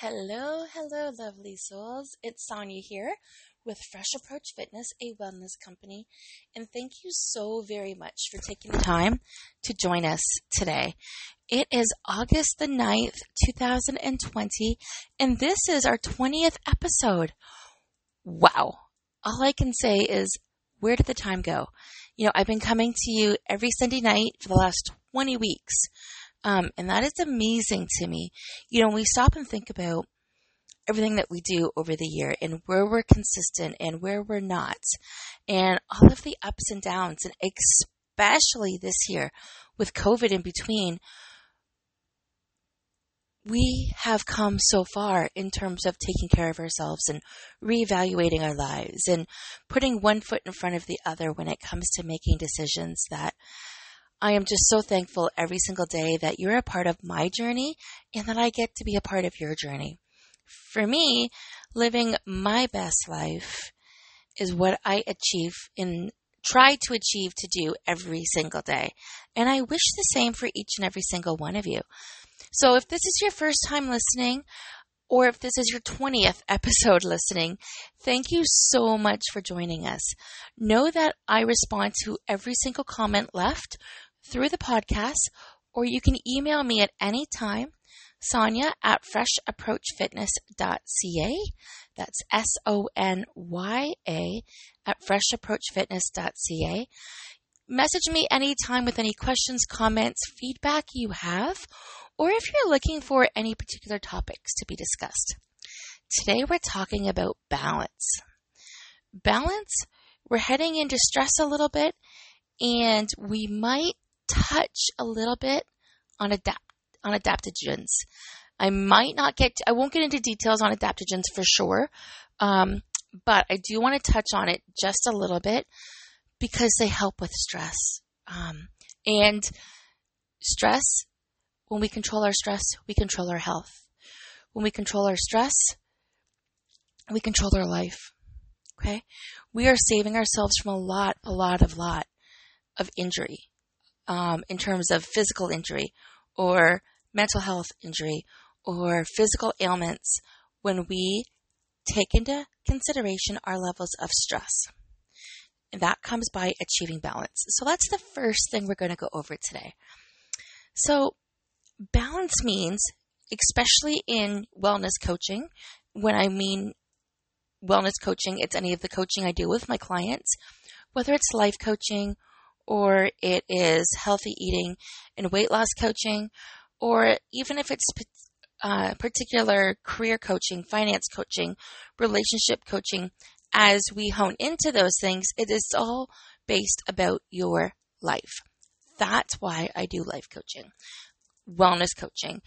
Hello, hello, lovely souls. It's Sonya here with Fresh Approach Fitness, a wellness company. And thank you so very much for taking the time to join us today. It is August the 9th, 2020, and this is our 20th episode. Wow. All I can say is, where did the time go? You know, I've been coming to you every Sunday night for the last 20 weeks. Um, and that is amazing to me. You know, we stop and think about everything that we do over the year and where we're consistent and where we're not, and all of the ups and downs, and especially this year with COVID in between. We have come so far in terms of taking care of ourselves and reevaluating our lives and putting one foot in front of the other when it comes to making decisions that I am just so thankful every single day that you're a part of my journey and that I get to be a part of your journey. For me, living my best life is what I achieve in try to achieve to do every single day. And I wish the same for each and every single one of you. So if this is your first time listening, or if this is your 20th episode listening, thank you so much for joining us. Know that I respond to every single comment left through the podcast, or you can email me at any time, Sonya at freshapproachfitness.ca. That's S O N Y A at freshapproachfitness.ca. Message me anytime with any questions, comments, feedback you have, or if you're looking for any particular topics to be discussed. Today we're talking about balance. Balance, we're heading into stress a little bit, and we might touch a little bit on adapt on adaptogens. I might not get, to, I won't get into details on adaptogens for sure, um, but I do want to touch on it just a little bit because they help with stress. Um, and stress, when we control our stress, we control our health. When we control our stress, we control our life. Okay? We are saving ourselves from a lot, a lot of lot of injury um, in terms of physical injury or mental health injury or physical ailments when we take into consideration our levels of stress. And that comes by achieving balance. So that's the first thing we're going to go over today. So, balance means, especially in wellness coaching, when I mean wellness coaching, it's any of the coaching I do with my clients, whether it's life coaching or it is healthy eating and weight loss coaching, or even if it's uh, particular career coaching, finance coaching, relationship coaching, as we hone into those things, it is all based about your life. That's why I do life coaching. Wellness coaching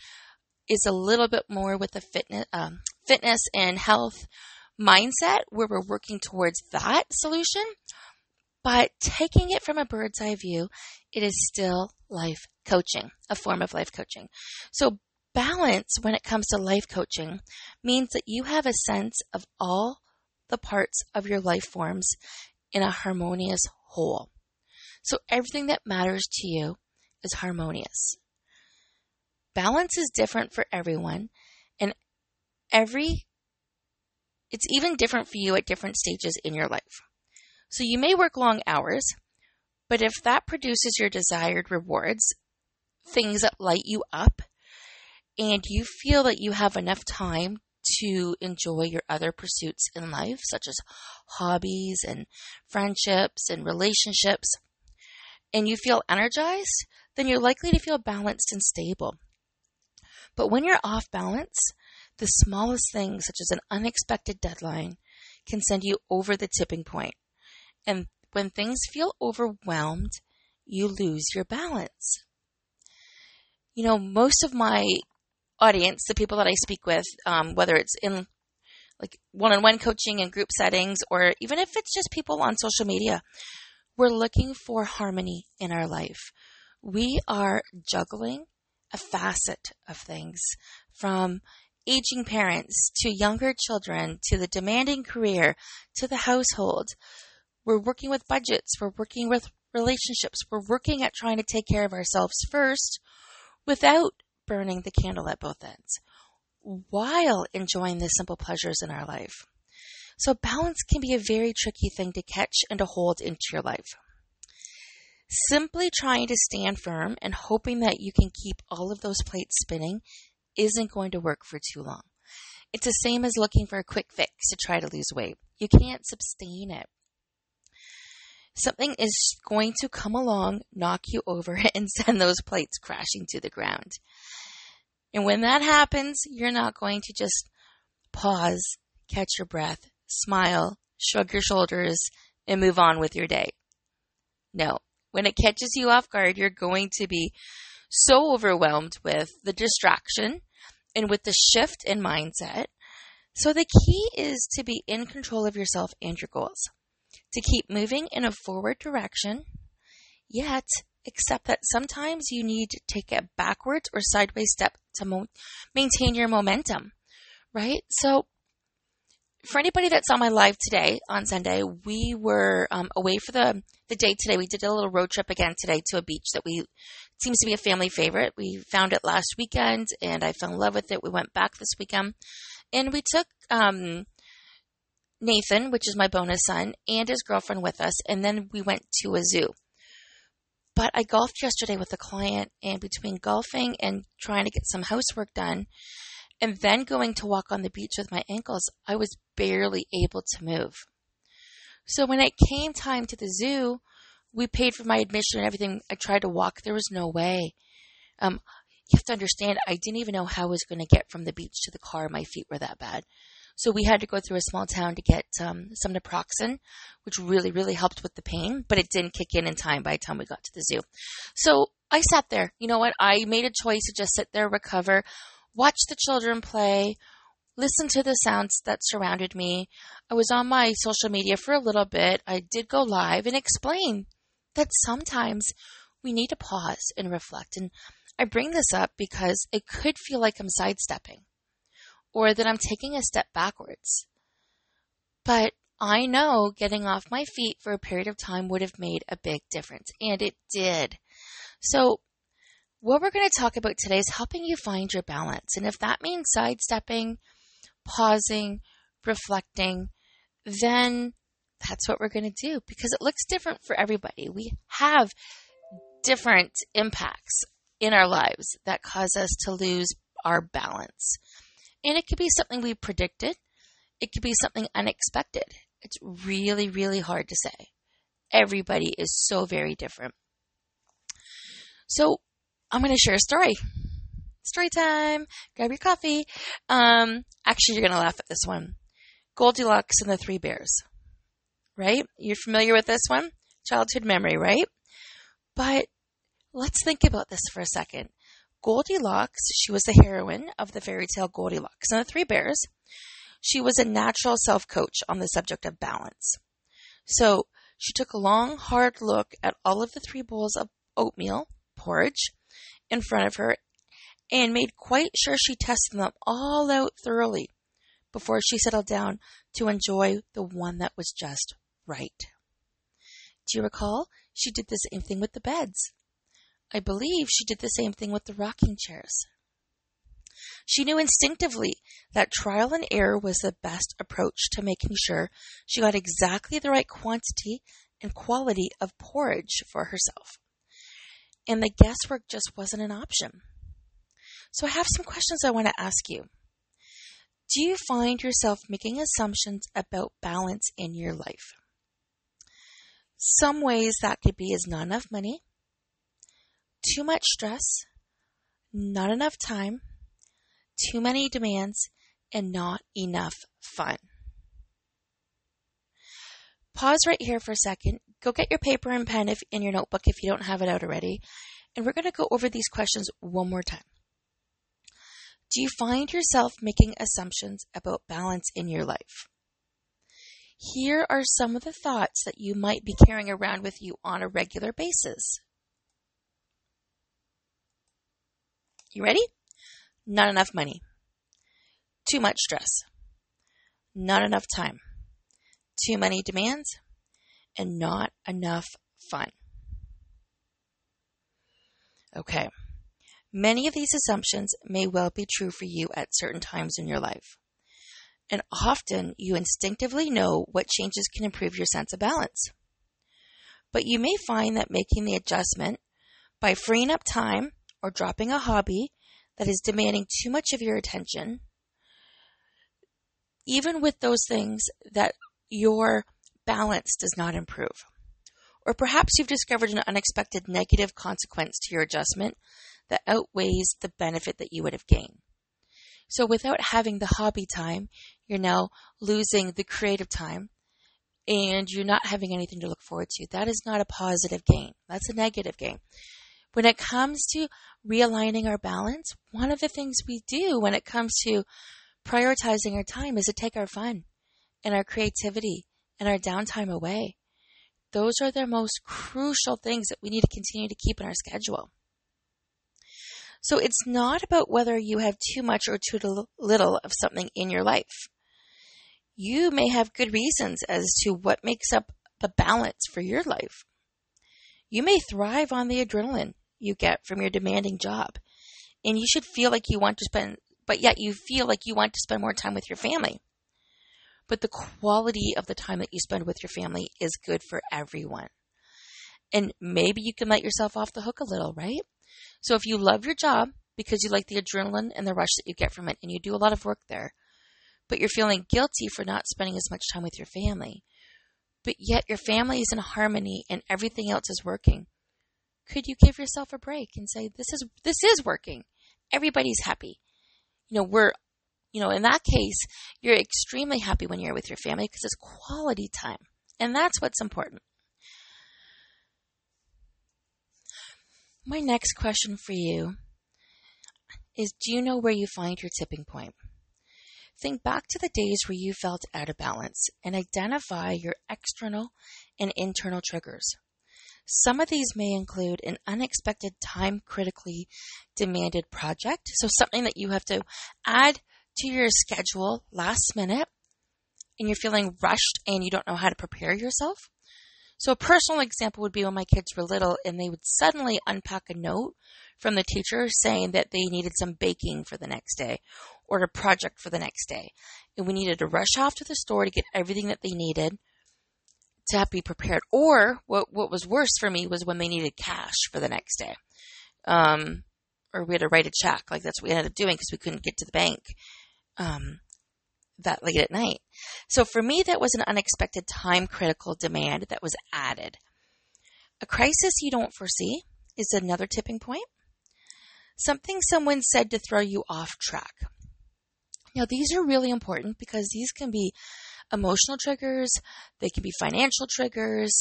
is a little bit more with the fitness, um, fitness and health mindset where we're working towards that solution but taking it from a bird's eye view, it is still life coaching, a form of life coaching. So balance when it comes to life coaching means that you have a sense of all the parts of your life forms in a harmonious whole. So everything that matters to you is harmonious. Balance is different for everyone and every it's even different for you at different stages in your life. So you may work long hours, but if that produces your desired rewards, things that light you up, and you feel that you have enough time to enjoy your other pursuits in life, such as hobbies and friendships and relationships, and you feel energized, then you're likely to feel balanced and stable. But when you're off balance, the smallest things, such as an unexpected deadline, can send you over the tipping point and when things feel overwhelmed, you lose your balance. You know, most of my audience, the people that I speak with, um, whether it's in like one on one coaching and group settings, or even if it's just people on social media, we're looking for harmony in our life. We are juggling a facet of things from aging parents to younger children to the demanding career to the household we're working with budgets. We're working with relationships. We're working at trying to take care of ourselves first without burning the candle at both ends. while enjoying the simple pleasures in our life. So balance can be a very tricky thing to catch and to hold into your life. Simply trying to stand firm and hoping that you can keep all of those plates spinning isn't going to work for too long. It's the same as looking for a quick fix to try to lose weight. You can't sustain it. Something is going to come along, knock you over, and send those plates crashing to the ground. And when that happens, you're not going to just pause, catch your breath, smile, shrug your shoulders, and move on with your day. No. When it catches you off guard, you're going to be so overwhelmed with the distraction and with the shift in mindset. So the key is to be in control of yourself and your goals, to keep moving in a forward direction, yet accept that sometimes you need to take a backwards or sideways step to mo- maintain your momentum, right? So for anybody that's on my live today on Sunday, we were um, away for the the day today. We did a little road trip again today to a beach that we seems to be a family favorite. We found it last weekend, and I fell in love with it. We went back this weekend, and we took um, Nathan, which is my bonus son, and his girlfriend with us, and then we went to a zoo. But I golfed yesterday with a client, and between golfing and trying to get some housework done, and then going to walk on the beach with my ankles, I was barely able to move. So when it came time to the zoo, we paid for my admission and everything. I tried to walk. There was no way. Um, you have to understand, I didn't even know how I was going to get from the beach to the car. My feet were that bad. So we had to go through a small town to get um, some naproxen, which really, really helped with the pain, but it didn't kick in in time by the time we got to the zoo. So I sat there. You know what? I made a choice to just sit there, recover, watch the children play, listen to the sounds that surrounded me. I was on my social media for a little bit. I did go live and explain that sometimes we need to pause and reflect. And I bring this up because it could feel like I'm sidestepping or that I'm taking a step backwards. But I know getting off my feet for a period of time would have made a big difference, and it did. So what we're going to talk about today is helping you find your balance. And if that means sidestepping, pausing, reflecting, then that's what we're going to do because it looks different for everybody. We have different impacts in our lives that cause us to lose our balance. And it could be something we predicted, it could be something unexpected. It's really, really hard to say. Everybody is so very different. So, I'm going to share a story. Story time. Grab your coffee. Um, actually, you're going to laugh at this one. Goldilocks and the Three Bears. Right? You're familiar with this one? Childhood memory, right? But let's think about this for a second. Goldilocks, she was the heroine of the fairy tale Goldilocks and the Three Bears. She was a natural self coach on the subject of balance. So she took a long, hard look at all of the three bowls of oatmeal, porridge, in front of her and made quite sure she tested them all out thoroughly before she settled down to enjoy the one that was just right. Do you recall? She did the same thing with the beds. I believe she did the same thing with the rocking chairs. She knew instinctively that trial and error was the best approach to making sure she got exactly the right quantity and quality of porridge for herself and the guesswork just wasn't an option. So I have some questions I want to ask you. Do you find yourself making assumptions about balance in your life? Some ways that could be is not enough money, too much stress, not enough time, too many demands, and not enough fun. Pause right here for a second go get your paper and pen if in your notebook if you don't have it out already. And we're going to go over these questions one more time. Do you find yourself making assumptions about balance in your life? Here are some of the thoughts that you might be carrying around with you on a regular basis. You ready? Not enough money. Too much stress. Not enough time. Too many demands and not enough fun. Okay. Many of these assumptions may well be true for you at certain times in your life. And often you instinctively know what changes can improve your sense of balance. But you may find that making the adjustment by freeing up time or dropping a hobby that is demanding too much of your attention, even with those things that your balance does not improve. Or perhaps you've discovered an unexpected negative consequence to your adjustment that outweighs the benefit that you would have gained. So without having the hobby time, you're now losing the creative time and you're not having anything to look forward to. That is not a positive gain. That's a negative gain. When it comes to realigning our balance, one of the things we do when it comes to prioritizing our time is to take our fun and our creativity and our downtime away. Those are the most crucial things that we need to continue to keep in our schedule. So it's not about whether you have too much or too little of something in your life. You may have good reasons as to what makes up the balance for your life. You may thrive on the adrenaline you get from your demanding job, and you should feel like you want to spend, but yet you feel like you want to spend more time with your family. But the quality of the time that you spend with your family is good for everyone. And maybe you can let yourself off the hook a little, right? So if you love your job because you like the adrenaline and the rush that you get from it and you do a lot of work there, but you're feeling guilty for not spending as much time with your family, but yet your family is in harmony and everything else is working, could you give yourself a break and say, this is, this is working. Everybody's happy. You know, we're, you know, in that case, you're extremely happy when you're with your family because it's quality time. And that's what's important. My next question for you is Do you know where you find your tipping point? Think back to the days where you felt out of balance and identify your external and internal triggers. Some of these may include an unexpected time critically demanded project, so something that you have to add to your schedule last minute and you're feeling rushed and you don't know how to prepare yourself. So a personal example would be when my kids were little and they would suddenly unpack a note from the teacher saying that they needed some baking for the next day or a project for the next day. And we needed to rush off to the store to get everything that they needed to be prepared. Or what, what was worse for me was when they needed cash for the next day. Um, or we had to write a check. Like that's what we ended up doing because we couldn't get to the bank. Um, that late at night. So for me, that was an unexpected time critical demand that was added. A crisis you don't foresee is another tipping point. Something someone said to throw you off track. Now, these are really important because these can be emotional triggers, they can be financial triggers,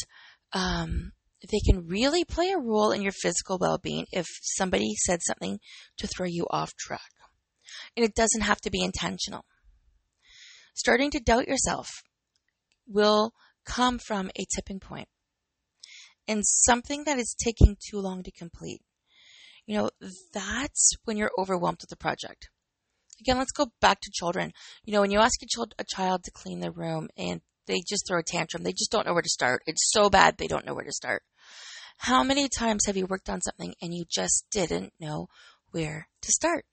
um, they can really play a role in your physical well being if somebody said something to throw you off track. And it doesn't have to be intentional. Starting to doubt yourself will come from a tipping point and something that is taking too long to complete. You know, that's when you're overwhelmed with the project. Again, let's go back to children. You know, when you ask a child, a child to clean their room and they just throw a tantrum, they just don't know where to start. It's so bad they don't know where to start. How many times have you worked on something and you just didn't know where to start?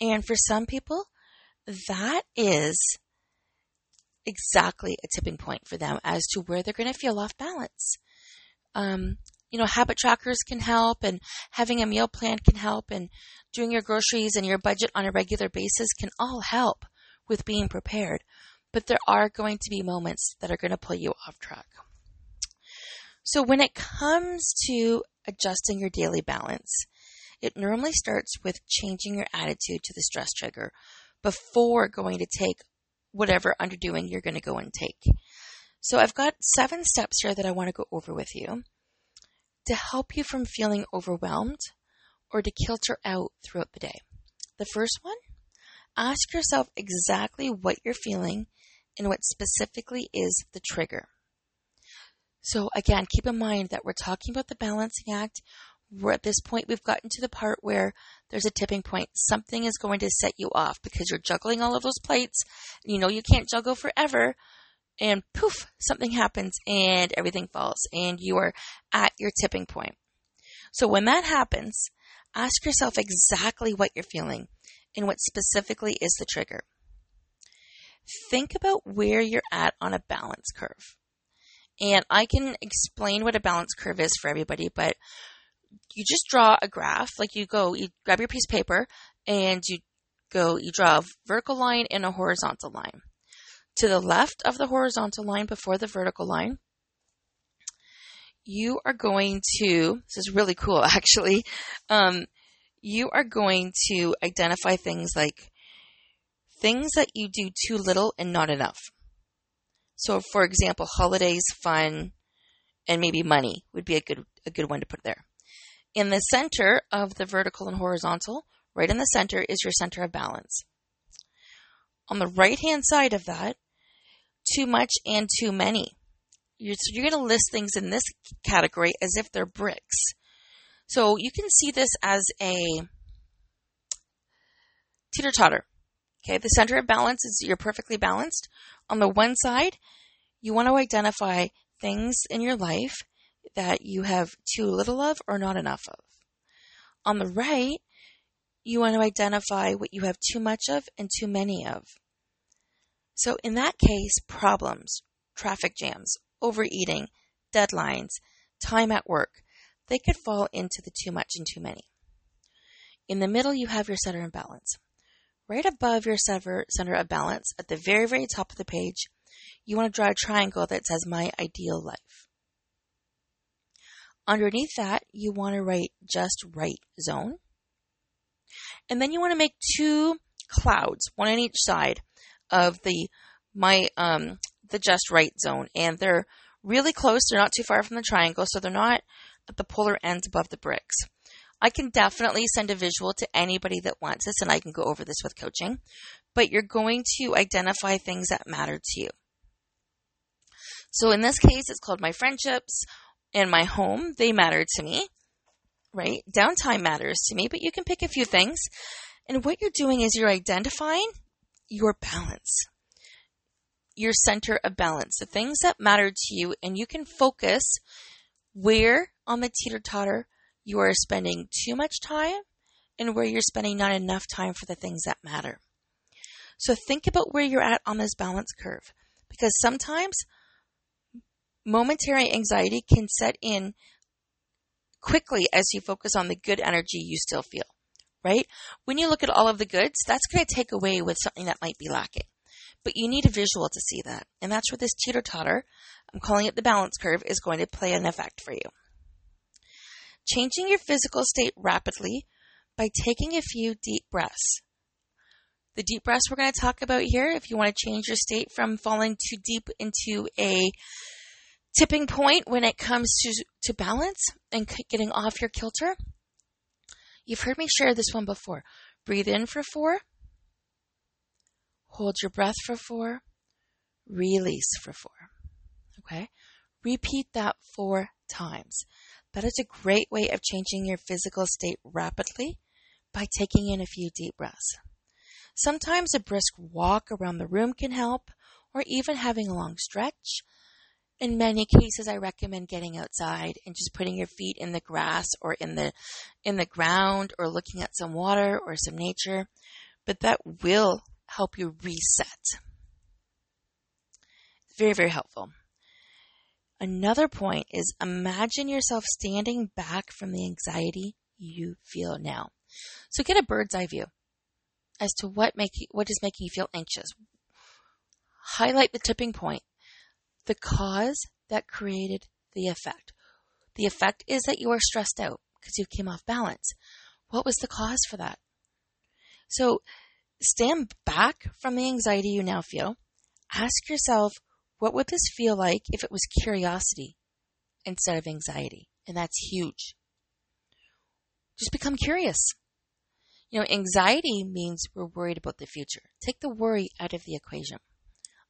And for some people, that is exactly a tipping point for them as to where they're going to feel off balance. Um, you know, habit trackers can help and having a meal plan can help and doing your groceries and your budget on a regular basis can all help with being prepared. But there are going to be moments that are going to pull you off track. So when it comes to adjusting your daily balance, it normally starts with changing your attitude to the stress trigger before going to take whatever underdoing you're going to go and take. So I've got seven steps here that I want to go over with you to help you from feeling overwhelmed or to kilter out throughout the day. The first one, ask yourself exactly what you're feeling and what specifically is the trigger. So again, keep in mind that we're talking about the balancing act. We're at this point, we've gotten to the part where there's a tipping point. Something is going to set you off because you're juggling all of those plates. You know you can't juggle forever. And poof, something happens and everything falls and you are at your tipping point. So when that happens, ask yourself exactly what you're feeling and what specifically is the trigger. Think about where you're at on a balance curve. And I can explain what a balance curve is for everybody, but you just draw a graph. Like you go, you grab your piece of paper and you go, you draw a vertical line and a horizontal line. To the left of the horizontal line before the vertical line, you are going to, this is really cool actually, um, you are going to identify things like things that you do too little and not enough. So, for example, holidays, fun, and maybe money would be a good a good one to put there. In the center of the vertical and horizontal, right in the center is your center of balance. On the right hand side of that, too much and too many. You're, so you're going to list things in this category as if they're bricks. So you can see this as a teeter totter. Okay, the center of balance is you're perfectly balanced. On the one side, you want to identify things in your life that you have too little of or not enough of. On the right, you want to identify what you have too much of and too many of. So in that case, problems, traffic jams, overeating, deadlines, time at work, they could fall into the too much and too many. In the middle, you have your center of balance. Right above your center of balance, at the very, very top of the page, you want to draw a triangle that says my ideal life. Underneath that, you want to write just right zone. And then you want to make two clouds, one on each side of the my um the just right zone. And they're really close. They're not too far from the triangle, so they're not at the polar ends above the bricks. I can definitely send a visual to anybody that wants this, and I can go over this with coaching. But you're going to identify things that matter to you. So in this case, it's called my friendships and my home. They matter to me, right? Downtime matters to me, but you can pick a few things. And what you're doing is you're identifying your balance, your center of balance, the things that matter to you, and you can focus where on the teeter totter you are spending too much time and where you're spending not enough time for the things that matter. So think about where you're at on this balance curve because sometimes momentary anxiety can set in quickly as you focus on the good energy you still feel, right? When you look at all of the goods, that's going to take away with something that might be lacking. But you need a visual to see that. And that's where this teeter totter, I'm calling it the balance curve, is going to play an effect for you. Changing your physical state rapidly by taking a few deep breaths. The deep breaths we're going to talk about here, if you want to change your state from falling too deep into a tipping point when it comes to, to balance and getting off your kilter, you've heard me share this one before. Breathe in for four, hold your breath for four, release for four. Okay? Repeat that four times. That is a great way of changing your physical state rapidly by taking in a few deep breaths. Sometimes a brisk walk around the room can help, or even having a long stretch. In many cases, I recommend getting outside and just putting your feet in the grass or in the, in the ground or looking at some water or some nature, but that will help you reset. It's Very, very helpful. Another point is imagine yourself standing back from the anxiety you feel now. So get a bird's eye view as to what make you, what is making you feel anxious. Highlight the tipping point, the cause that created the effect. The effect is that you are stressed out because you came off balance. What was the cause for that? So stand back from the anxiety you now feel. Ask yourself, what would this feel like if it was curiosity instead of anxiety? And that's huge. Just become curious. You know, anxiety means we're worried about the future. Take the worry out of the equation.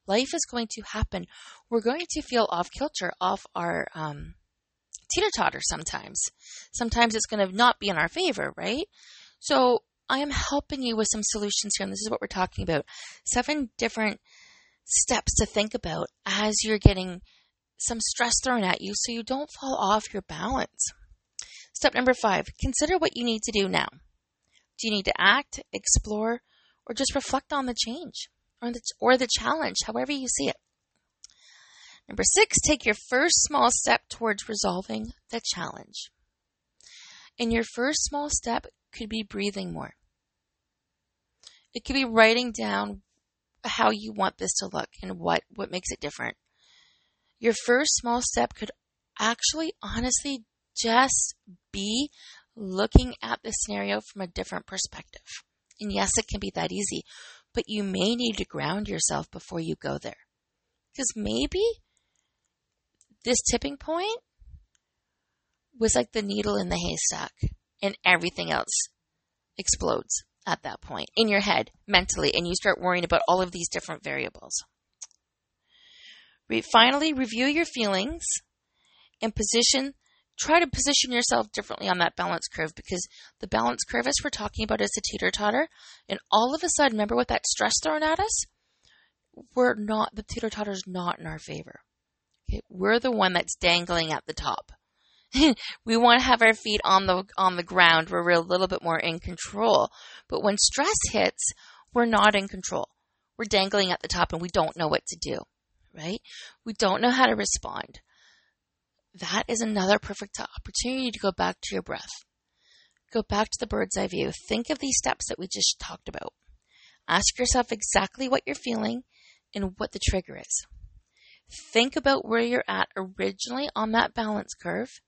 Life is going to happen. We're going to feel off kilter, off our um, teeter totter sometimes. Sometimes it's going to not be in our favor, right? So I am helping you with some solutions here, and this is what we're talking about. Seven different steps to think about as you're getting some stress thrown at you so you don't fall off your balance. Step number five, consider what you need to do now. Do you need to act, explore, or just reflect on the change or the, or the challenge, however you see it? Number six, take your first small step towards resolving the challenge. And your first small step could be breathing more. It could be writing down how you want this to look and what, what makes it different. Your first small step could actually honestly just be looking at the scenario from a different perspective. And yes, it can be that easy, but you may need to ground yourself before you go there. Because maybe this tipping point was like the needle in the haystack and everything else explodes at that point in your head mentally and you start worrying about all of these different variables. Re- finally, review your feelings and position, try to position yourself differently on that balance curve because the balance curve, as we're talking about, is a teeter totter. And all of a sudden, remember what that stress thrown at us? We're not, the teeter totter is not in our favor. Okay? We're the one that's dangling at the top. we want to have our feet on the on the ground where we're a little bit more in control. But when stress hits, we're not in control. We're dangling at the top and we don't know what to do, right? We don't know how to respond. That is another perfect opportunity to go back to your breath. Go back to the bird's eye view. Think of these steps that we just talked about. Ask yourself exactly what you're feeling and what the trigger is. Think about where you're at originally on that balance curve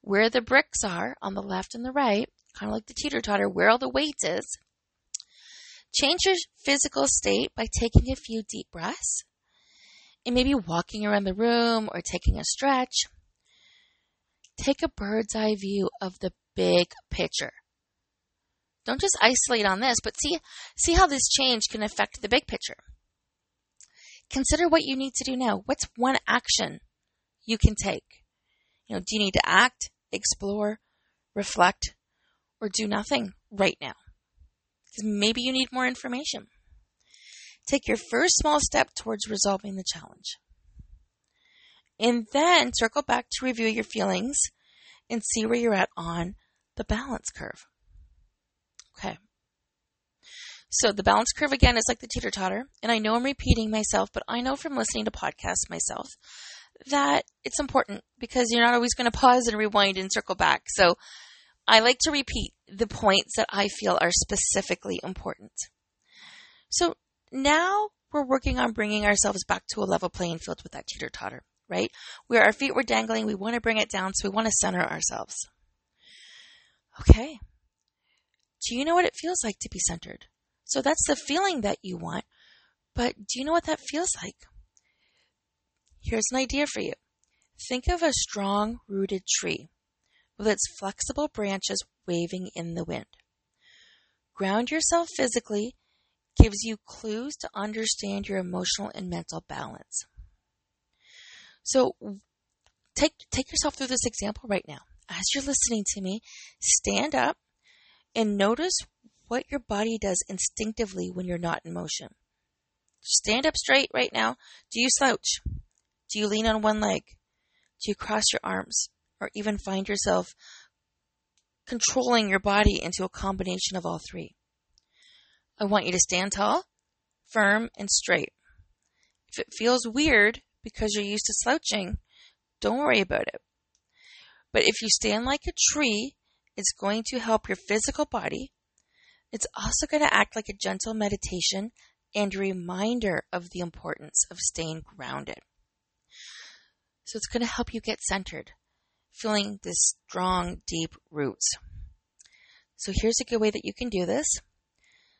where the bricks are on the left and the right, kind of like the teeter totter, where all the weight is. Change your physical state by taking a few deep breaths and maybe walking around the room or taking a stretch. Take a bird's eye view of the big picture. Don't just isolate on this, but see, see how this change can affect the big picture. Consider what you need to do now. What's one action you can take? You know, do you need to act, explore, reflect, or do nothing right now? Because maybe you need more information. Take your first small step towards resolving the challenge. And then circle back to review your feelings and see where you're at on the balance curve. Okay. So the balance curve again is like the teeter totter. And I know I'm repeating myself, but I know from listening to podcasts myself that it's important because you're not always going to pause and rewind and circle back. So I like to repeat the points that I feel are specifically important. So now we're working on bringing ourselves back to a level playing field with that teeter totter, right? Where our feet were dangling, we want to bring it down, so we want to center ourselves. Okay. Do you know what it feels like to be centered? So that's the feeling that you want, but do you know what that feels like? Here's an idea for you. Think of a strong rooted tree with its flexible branches waving in the wind. Ground yourself physically gives you clues to understand your emotional and mental balance. So take take yourself through this example right now. As you're listening to me, stand up and notice what your body does instinctively when you're not in motion. Stand up straight right now. Do you slouch? Do you lean on one leg? Do you cross your arms? Or even find yourself controlling your body into a combination of all three? I want you to stand tall, firm, and straight. If it feels weird because you're used to slouching, don't worry about it. But if you stand like a tree, it's going to help your physical body. It's also going to act like a gentle meditation and a reminder of the importance of staying grounded. So it's going to help you get centered, feeling this strong, deep roots. So here's a good way that you can do this.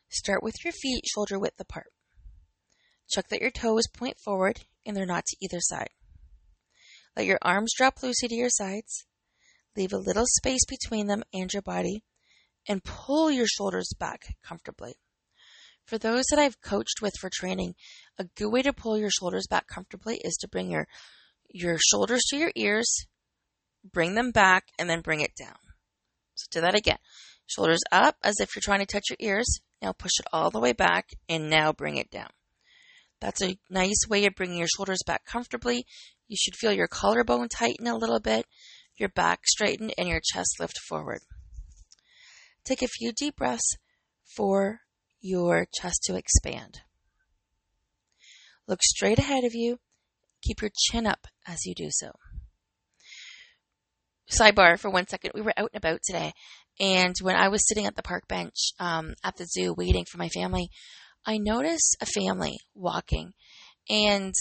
Start with your feet shoulder width apart. Check that your toes point forward and they're not to either side. Let your arms drop loosely to your sides. Leave a little space between them and your body and pull your shoulders back comfortably. For those that I've coached with for training, a good way to pull your shoulders back comfortably is to bring your your shoulders to your ears, bring them back, and then bring it down. So do that again. Shoulders up as if you're trying to touch your ears. Now push it all the way back and now bring it down. That's a nice way of bringing your shoulders back comfortably. You should feel your collarbone tighten a little bit, your back straightened, and your chest lift forward. Take a few deep breaths for your chest to expand. Look straight ahead of you. Keep your chin up as you do so. Sidebar for one second. We were out and about today, and when I was sitting at the park bench um, at the zoo waiting for my family, I noticed a family walking, and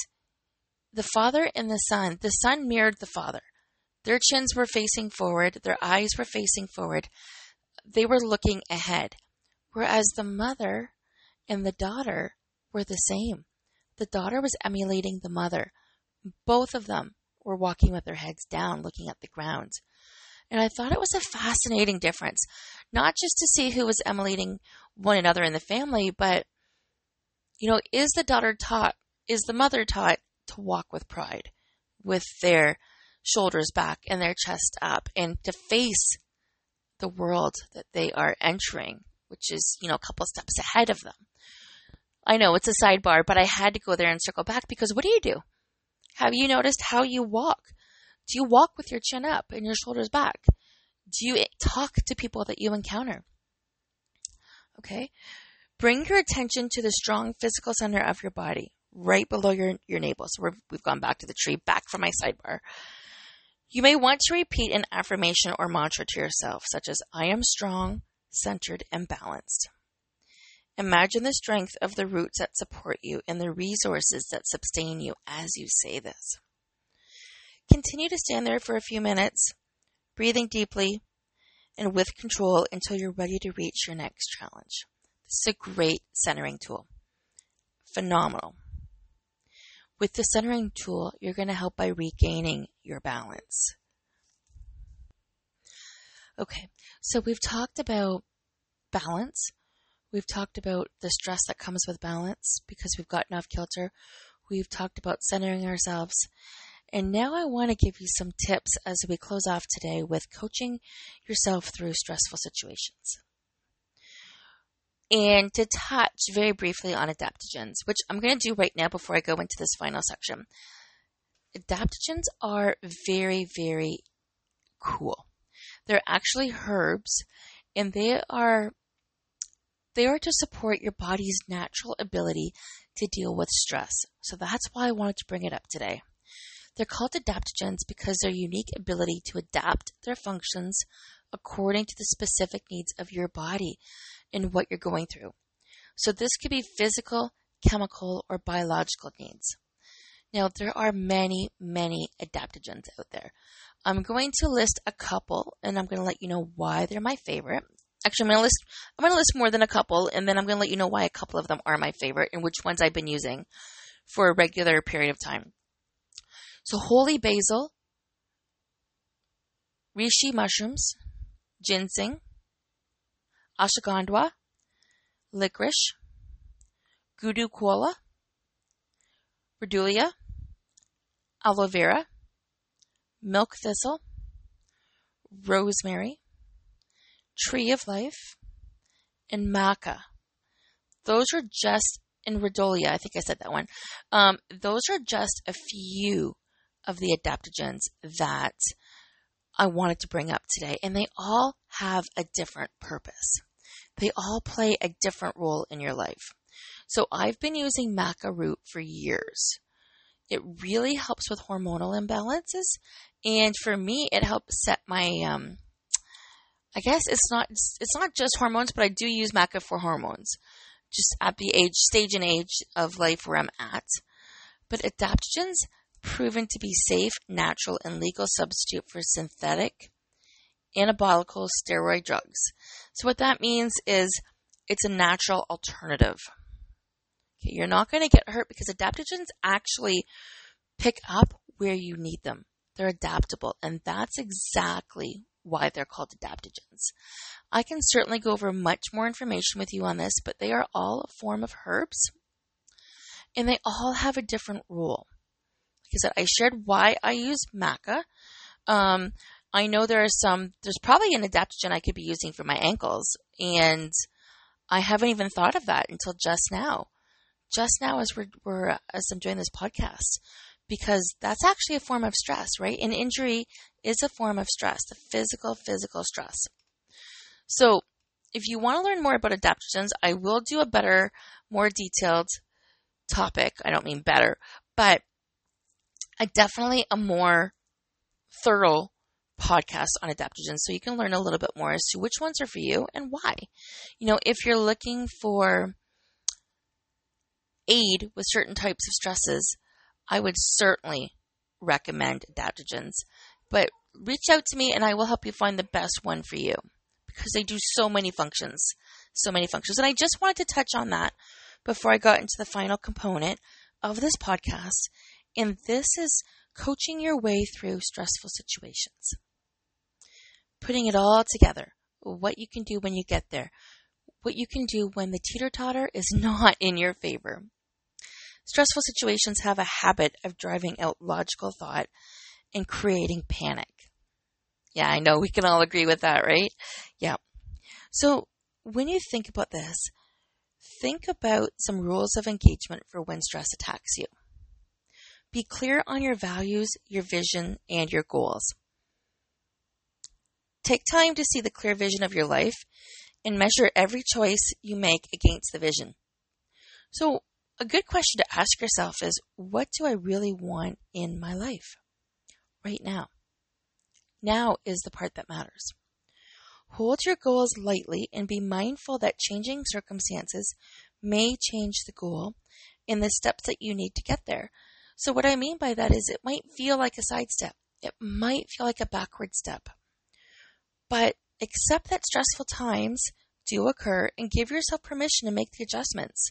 the father and the son. The son mirrored the father. Their chins were facing forward, their eyes were facing forward. They were looking ahead. Whereas the mother and the daughter were the same. The daughter was emulating the mother. Both of them were walking with their heads down, looking at the ground. And I thought it was a fascinating difference, not just to see who was emulating one another in the family, but, you know, is the daughter taught, is the mother taught to walk with pride, with their shoulders back and their chest up, and to face the world that they are entering, which is, you know, a couple steps ahead of them. I know it's a sidebar, but I had to go there and circle back because what do you do? Have you noticed how you walk? Do you walk with your chin up and your shoulders back? Do you talk to people that you encounter? Okay. Bring your attention to the strong physical center of your body, right below your, your navel. So we have gone back to the tree, back from my sidebar. You may want to repeat an affirmation or mantra to yourself, such as, I am strong, centered, and balanced. Imagine the strength of the roots that support you and the resources that sustain you as you say this. Continue to stand there for a few minutes, breathing deeply and with control until you're ready to reach your next challenge. This is a great centering tool. Phenomenal. With the centering tool, you're going to help by regaining your balance. Okay, so we've talked about balance. We've talked about the stress that comes with balance because we've gotten off kilter. We've talked about centering ourselves. And now I want to give you some tips as we close off today with coaching yourself through stressful situations and to touch very briefly on adaptogens, which I'm going to do right now before I go into this final section. Adaptogens are very, very cool. They're actually herbs and they are they are to support your body's natural ability to deal with stress. So that's why I wanted to bring it up today. They're called adaptogens because their unique ability to adapt their functions according to the specific needs of your body and what you're going through. So this could be physical, chemical, or biological needs. Now, there are many, many adaptogens out there. I'm going to list a couple and I'm going to let you know why they're my favorite. Actually, I'm going to list, I'm going to list more than a couple and then I'm going to let you know why a couple of them are my favorite and which ones I've been using for a regular period of time. So, holy basil, reishi mushrooms, ginseng, ashwagandha, licorice, gudu rhodiola, aloe vera, milk thistle, rosemary, tree of life, and maca. Those are just in rhodiola. I think I said that one. Um, those are just a few of the adaptogens that I wanted to bring up today, and they all have a different purpose. They all play a different role in your life. So I've been using maca root for years. It really helps with hormonal imbalances, and for me, it helps set my. Um, I guess it's not it's not just hormones, but I do use maca for hormones, just at the age stage and age of life where I'm at. But adaptogens proven to be safe, natural, and legal substitute for synthetic anabolical steroid drugs. So what that means is it's a natural alternative. Okay, you're not going to get hurt because adaptogens actually pick up where you need them. They're adaptable, and that's exactly why they're called adaptogens. I can certainly go over much more information with you on this, but they are all a form of herbs, and they all have a different role. Like I I shared why I use maca. Um, I know there are some, there's probably an adaptogen I could be using for my ankles, and I haven't even thought of that until just now. Just now, as we're, we're as I'm doing this podcast, because that's actually a form of stress, right? An injury is a form of stress, the physical, physical stress. So, if you want to learn more about adaptogens, I will do a better, more detailed topic. I don't mean better, but definitely a more thorough podcast on adaptogens so you can learn a little bit more as to which ones are for you and why. You know, if you're looking for aid with certain types of stresses, I would certainly recommend adaptogens. But reach out to me and I will help you find the best one for you because they do so many functions. So many functions. And I just wanted to touch on that before I got into the final component of this podcast. And this is coaching your way through stressful situations. Putting it all together. What you can do when you get there. What you can do when the teeter totter is not in your favor. Stressful situations have a habit of driving out logical thought and creating panic. Yeah, I know we can all agree with that, right? Yeah. So when you think about this, think about some rules of engagement for when stress attacks you. Be clear on your values, your vision, and your goals. Take time to see the clear vision of your life and measure every choice you make against the vision. So, a good question to ask yourself is what do I really want in my life right now? Now is the part that matters. Hold your goals lightly and be mindful that changing circumstances may change the goal and the steps that you need to get there. So, what I mean by that is it might feel like a sidestep, it might feel like a backward step. But accept that stressful times do occur and give yourself permission to make the adjustments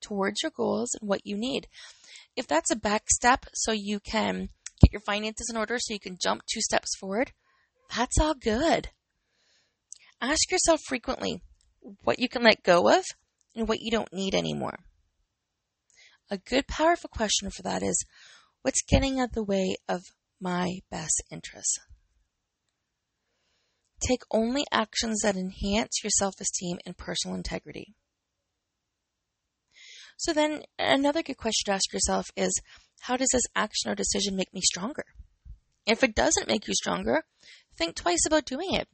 towards your goals and what you need. If that's a back step so you can get your finances in order so you can jump two steps forward, that's all good. Ask yourself frequently what you can let go of and what you don't need anymore. A good, powerful question for that is what's getting out the way of my best interests? Take only actions that enhance your self esteem and personal integrity. So then another good question to ask yourself is how does this action or decision make me stronger? If it doesn't make you stronger, think twice about doing it.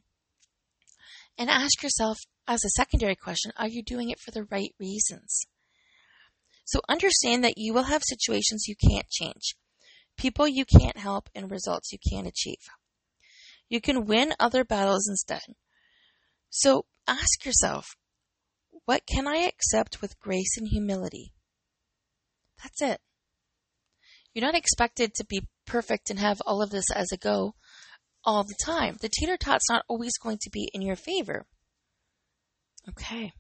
And ask yourself as a secondary question, are you doing it for the right reasons? So understand that you will have situations you can't change, people you can't help, and results you can't achieve. You can win other battles instead. So ask yourself, what can I accept with grace and humility? That's it. You're not expected to be perfect and have all of this as a go all the time. The teeter tot's not always going to be in your favor. Okay.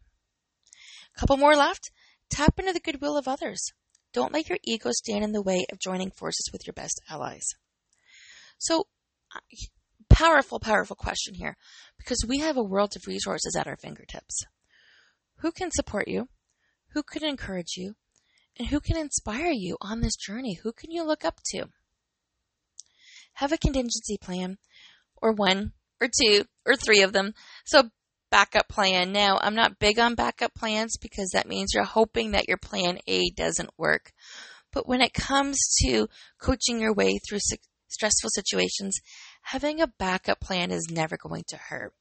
A couple more left. Tap into the goodwill of others. Don't let your ego stand in the way of joining forces with your best allies. So, powerful, powerful question here because we have a world of resources at our fingertips. Who can support you? Who can encourage you? And who can inspire you on this journey? Who can you look up to? Have a contingency plan, or one, or two, or three of them. So, backup plan. Now, I'm not big on backup plans because that means you're hoping that your plan A doesn't work. But when it comes to coaching your way through stressful situations, having a backup plan is never going to hurt.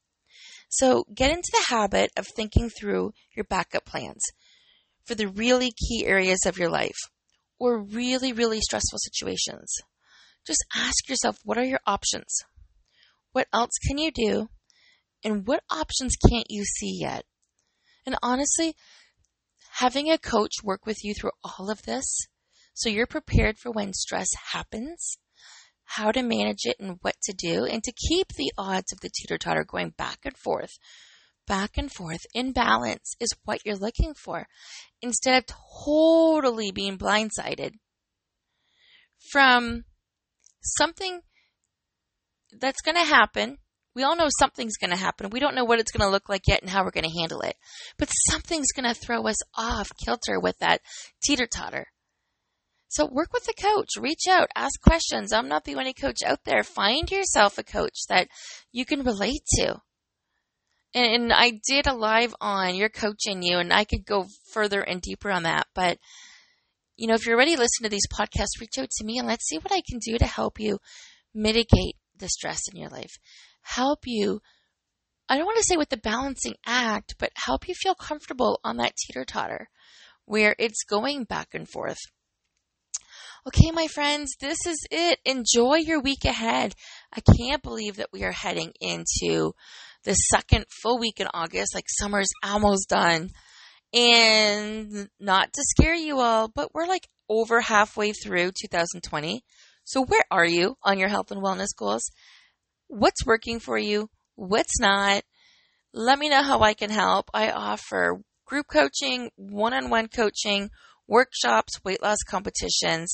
So get into the habit of thinking through your backup plans for the really key areas of your life or really, really stressful situations. Just ask yourself what are your options? What else can you do? And what options can't you see yet? And honestly, having a coach work with you through all of this so you're prepared for when stress happens how to manage it and what to do, and to keep the odds of the teeter totter going back and forth, back and forth in balance is what you're looking for instead of totally being blindsided from something that's going to happen. We all know something's going to happen. We don't know what it's going to look like yet and how we're going to handle it. But something's going to throw us off kilter with that teeter totter. So work with a coach, reach out, ask questions. I'm not the only coach out there. Find yourself a coach that you can relate to. And I did a live on your coaching you, and I could go further and deeper on that, but you know, if you're already listening to these podcasts, reach out to me and let's see what I can do to help you mitigate the stress in your life. Help you, I don't want to say with the balancing act, but help you feel comfortable on that teeter totter where it's going back and forth. Okay, my friends, this is it. Enjoy your week ahead. I can't believe that we are heading into the second full week in August. Like summer's almost done. And not to scare you all, but we're like over halfway through 2020. So where are you on your health and wellness goals? What's working for you? What's not? Let me know how I can help. I offer group coaching, one-on-one coaching, workshops, weight loss competitions,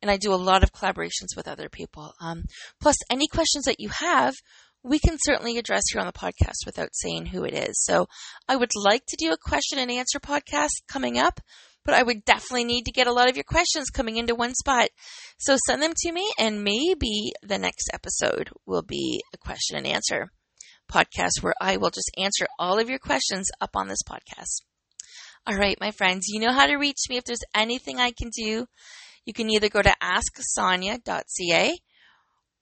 and I do a lot of collaborations with other people. Um, plus, any questions that you have, we can certainly address here on the podcast without saying who it is. So I would like to do a question and answer podcast coming up, but I would definitely need to get a lot of your questions coming into one spot. So send them to me and maybe the next episode will be a question and answer podcast where I will just answer all of your questions up on this podcast. All right, my friends, you know how to reach me if there's anything I can do. You can either go to asksonya.ca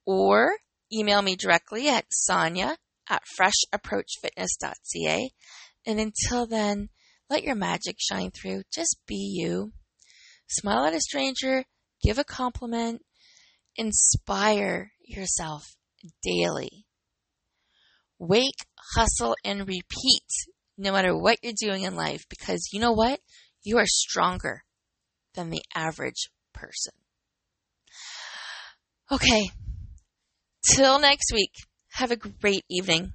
or email me directly at sonya at freshapproachfitness.ca. And until then, let your magic shine through. Just be you. Smile at a stranger, give a compliment, inspire yourself daily. Wake, hustle, and repeat no matter what you're doing in life because you know what? You are stronger than the average person. Okay. Till next week. Have a great evening.